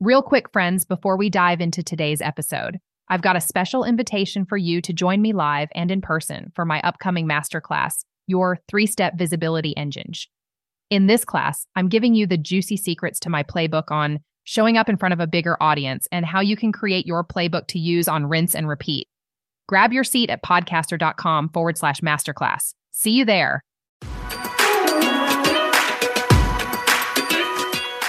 Real quick, friends, before we dive into today's episode, I've got a special invitation for you to join me live and in person for my upcoming masterclass, Your Three Step Visibility Engine. In this class, I'm giving you the juicy secrets to my playbook on showing up in front of a bigger audience and how you can create your playbook to use on rinse and repeat. Grab your seat at podcaster.com forward slash masterclass. See you there.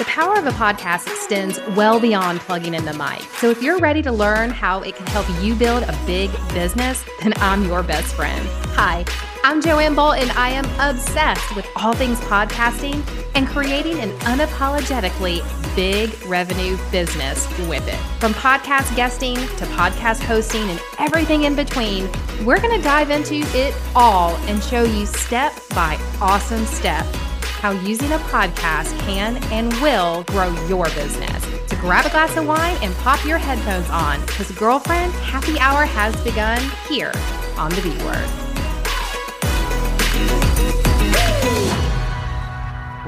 Power of a podcast extends well beyond plugging in the mic. So if you're ready to learn how it can help you build a big business, then I'm your best friend. Hi, I'm Joanne Bolt, and I am obsessed with all things podcasting and creating an unapologetically big revenue business with it. From podcast guesting to podcast hosting and everything in between, we're going to dive into it all and show you step by awesome step how using a podcast can and will grow your business. So grab a glass of wine and pop your headphones on because, girlfriend, happy hour has begun here on the B Word.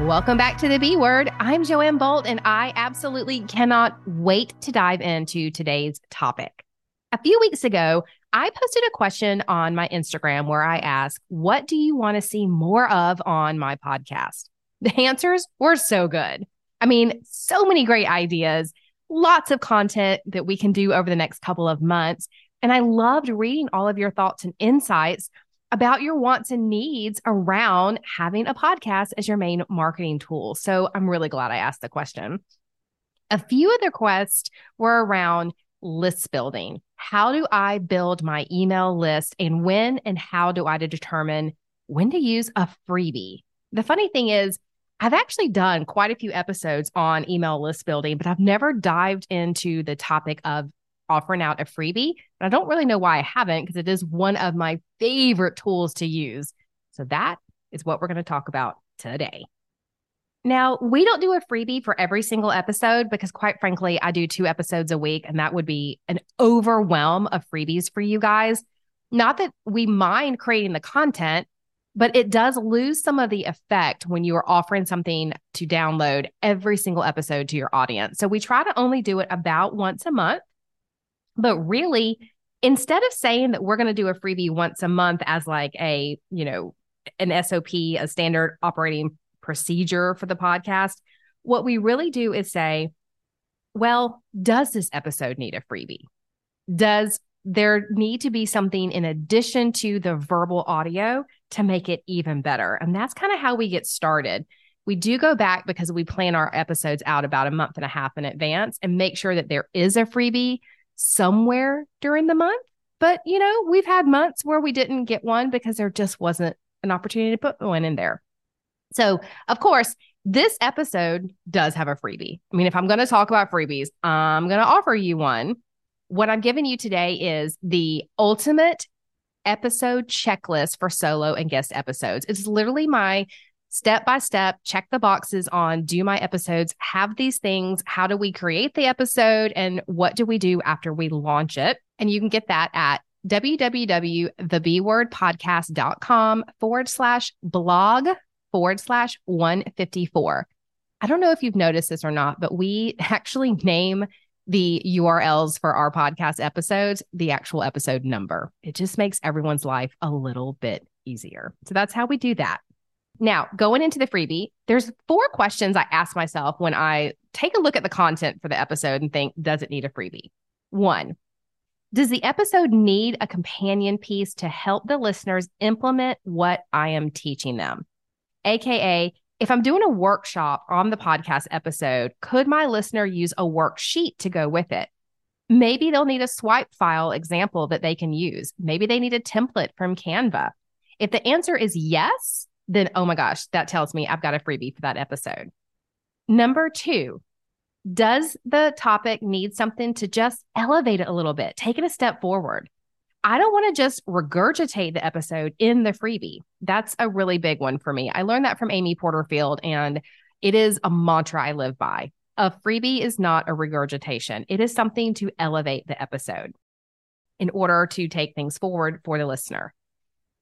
Welcome back to the B Word. I'm Joanne Bolt, and I absolutely cannot wait to dive into today's topic. A few weeks ago, I posted a question on my Instagram where I asked, What do you want to see more of on my podcast? The answers were so good. I mean, so many great ideas, lots of content that we can do over the next couple of months. And I loved reading all of your thoughts and insights about your wants and needs around having a podcast as your main marketing tool. So I'm really glad I asked the question. A few of the requests were around list building. How do I build my email list and when and how do I determine when to use a freebie? The funny thing is, I've actually done quite a few episodes on email list building, but I've never dived into the topic of offering out a freebie. And I don't really know why I haven't because it is one of my favorite tools to use. So that is what we're going to talk about today. Now, we don't do a freebie for every single episode because, quite frankly, I do two episodes a week, and that would be an overwhelm of freebies for you guys. Not that we mind creating the content, but it does lose some of the effect when you are offering something to download every single episode to your audience. So we try to only do it about once a month. But really, instead of saying that we're going to do a freebie once a month as like a, you know, an SOP, a standard operating procedure for the podcast, what we really do is say, well, does this episode need a freebie? Does there need to be something in addition to the verbal audio to make it even better? And that's kind of how we get started. We do go back because we plan our episodes out about a month and a half in advance and make sure that there is a freebie somewhere during the month. But, you know, we've had months where we didn't get one because there just wasn't an opportunity to put one in there. So, of course, this episode does have a freebie. I mean, if I'm going to talk about freebies, I'm going to offer you one. What I'm giving you today is the ultimate episode checklist for solo and guest episodes. It's literally my step by step, check the boxes on do my episodes have these things? How do we create the episode? And what do we do after we launch it? And you can get that at www.thebwordpodcast.com forward slash blog forward slash 154. I don't know if you've noticed this or not, but we actually name the URLs for our podcast episodes the actual episode number. It just makes everyone's life a little bit easier. So that's how we do that. Now, going into the freebie, there's four questions I ask myself when I take a look at the content for the episode and think, does it need a freebie? One, does the episode need a companion piece to help the listeners implement what I am teaching them? AKA, if I'm doing a workshop on the podcast episode, could my listener use a worksheet to go with it? Maybe they'll need a swipe file example that they can use. Maybe they need a template from Canva. If the answer is yes, then oh my gosh, that tells me I've got a freebie for that episode. Number two, does the topic need something to just elevate it a little bit, take it a step forward? I don't want to just regurgitate the episode in the freebie. That's a really big one for me. I learned that from Amy Porterfield, and it is a mantra I live by. A freebie is not a regurgitation, it is something to elevate the episode in order to take things forward for the listener.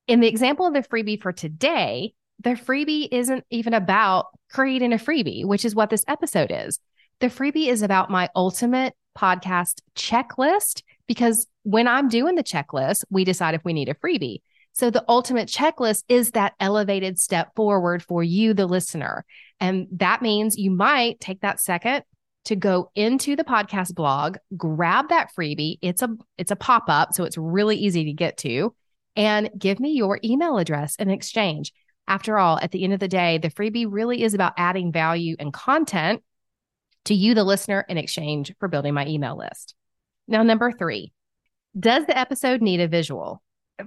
In the example of the freebie for today, the freebie isn't even about creating a freebie, which is what this episode is. The freebie is about my ultimate podcast checklist because when I'm doing the checklist, we decide if we need a freebie. So the ultimate checklist is that elevated step forward for you, the listener. And that means you might take that second to go into the podcast blog, grab that freebie. It's a it's a pop-up, so it's really easy to get to, and give me your email address in exchange. After all, at the end of the day, the freebie really is about adding value and content to you, the listener, in exchange for building my email list. Now, number three, does the episode need a visual?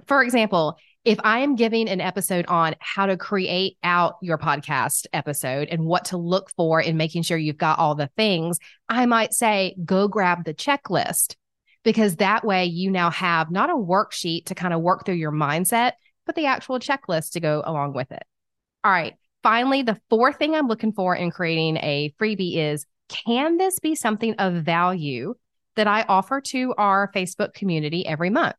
For example, if I am giving an episode on how to create out your podcast episode and what to look for in making sure you've got all the things, I might say, go grab the checklist because that way you now have not a worksheet to kind of work through your mindset, but the actual checklist to go along with it. All right. Finally, the fourth thing I'm looking for in creating a freebie is can this be something of value that I offer to our Facebook community every month?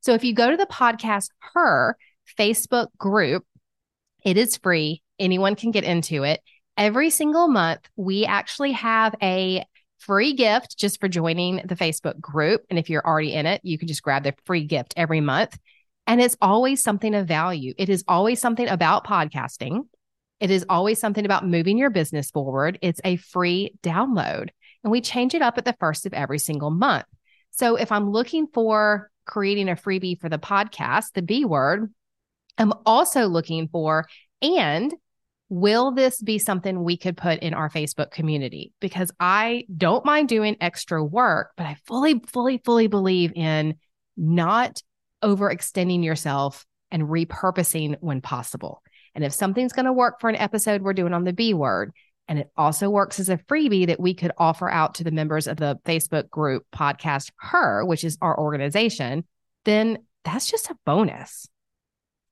So if you go to the podcast Her Facebook group, it is free. Anyone can get into it. Every single month, we actually have a free gift just for joining the Facebook group. And if you're already in it, you can just grab the free gift every month. And it's always something of value. It is always something about podcasting. It is always something about moving your business forward. It's a free download. And we change it up at the first of every single month. So if I'm looking for creating a freebie for the podcast, the B word, I'm also looking for, and will this be something we could put in our Facebook community? Because I don't mind doing extra work, but I fully, fully, fully believe in not overextending yourself and repurposing when possible. And if something's going to work for an episode we're doing on the B word, and it also works as a freebie that we could offer out to the members of the Facebook group podcast Her, which is our organization, then that's just a bonus.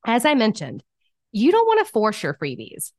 As I mentioned, you don't want to force your freebies.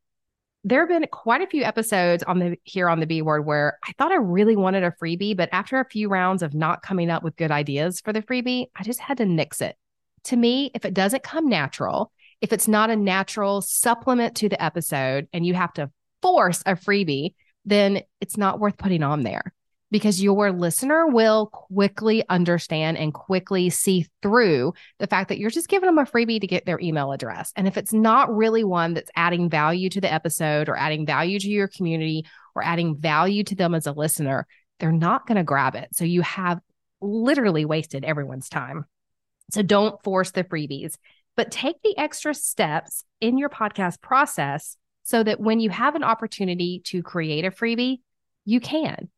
There have been quite a few episodes on the here on the B word where I thought I really wanted a freebie, but after a few rounds of not coming up with good ideas for the freebie, I just had to nix it. To me, if it doesn't come natural, if it's not a natural supplement to the episode and you have to force a freebie, then it's not worth putting on there because your listener will quickly understand and quickly see through the fact that you're just giving them a freebie to get their email address. And if it's not really one that's adding value to the episode or adding value to your community or adding value to them as a listener, they're not going to grab it. So you have literally wasted everyone's time. So don't force the freebies, but take the extra steps in your podcast process so that when you have an opportunity to create a freebie, you can.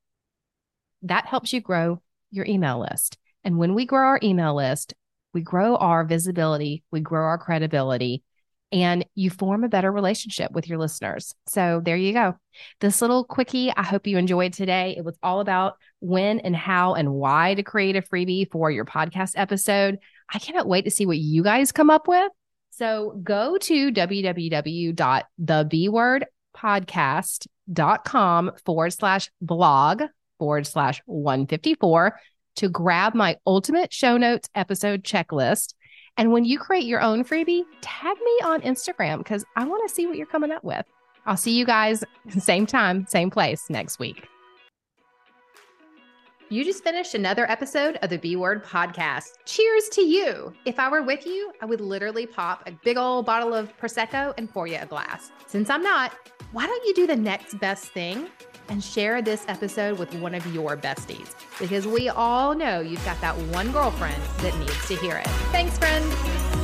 That helps you grow your email list. And when we grow our email list, we grow our visibility, we grow our credibility, and you form a better relationship with your listeners. So there you go. This little quickie, I hope you enjoyed today. It was all about when and how and why to create a freebie for your podcast episode. I cannot wait to see what you guys come up with. So go to www.thebwordpodcast.com forward slash blog forward slash 154 to grab my ultimate show notes episode checklist. And when you create your own freebie, tag me on Instagram because I want to see what you're coming up with. I'll see you guys same time, same place next week. You just finished another episode of the B Word podcast. Cheers to you. If I were with you, I would literally pop a big old bottle of Prosecco and pour you a glass. Since I'm not, why don't you do the next best thing and share this episode with one of your besties? Because we all know you've got that one girlfriend that needs to hear it. Thanks, friend.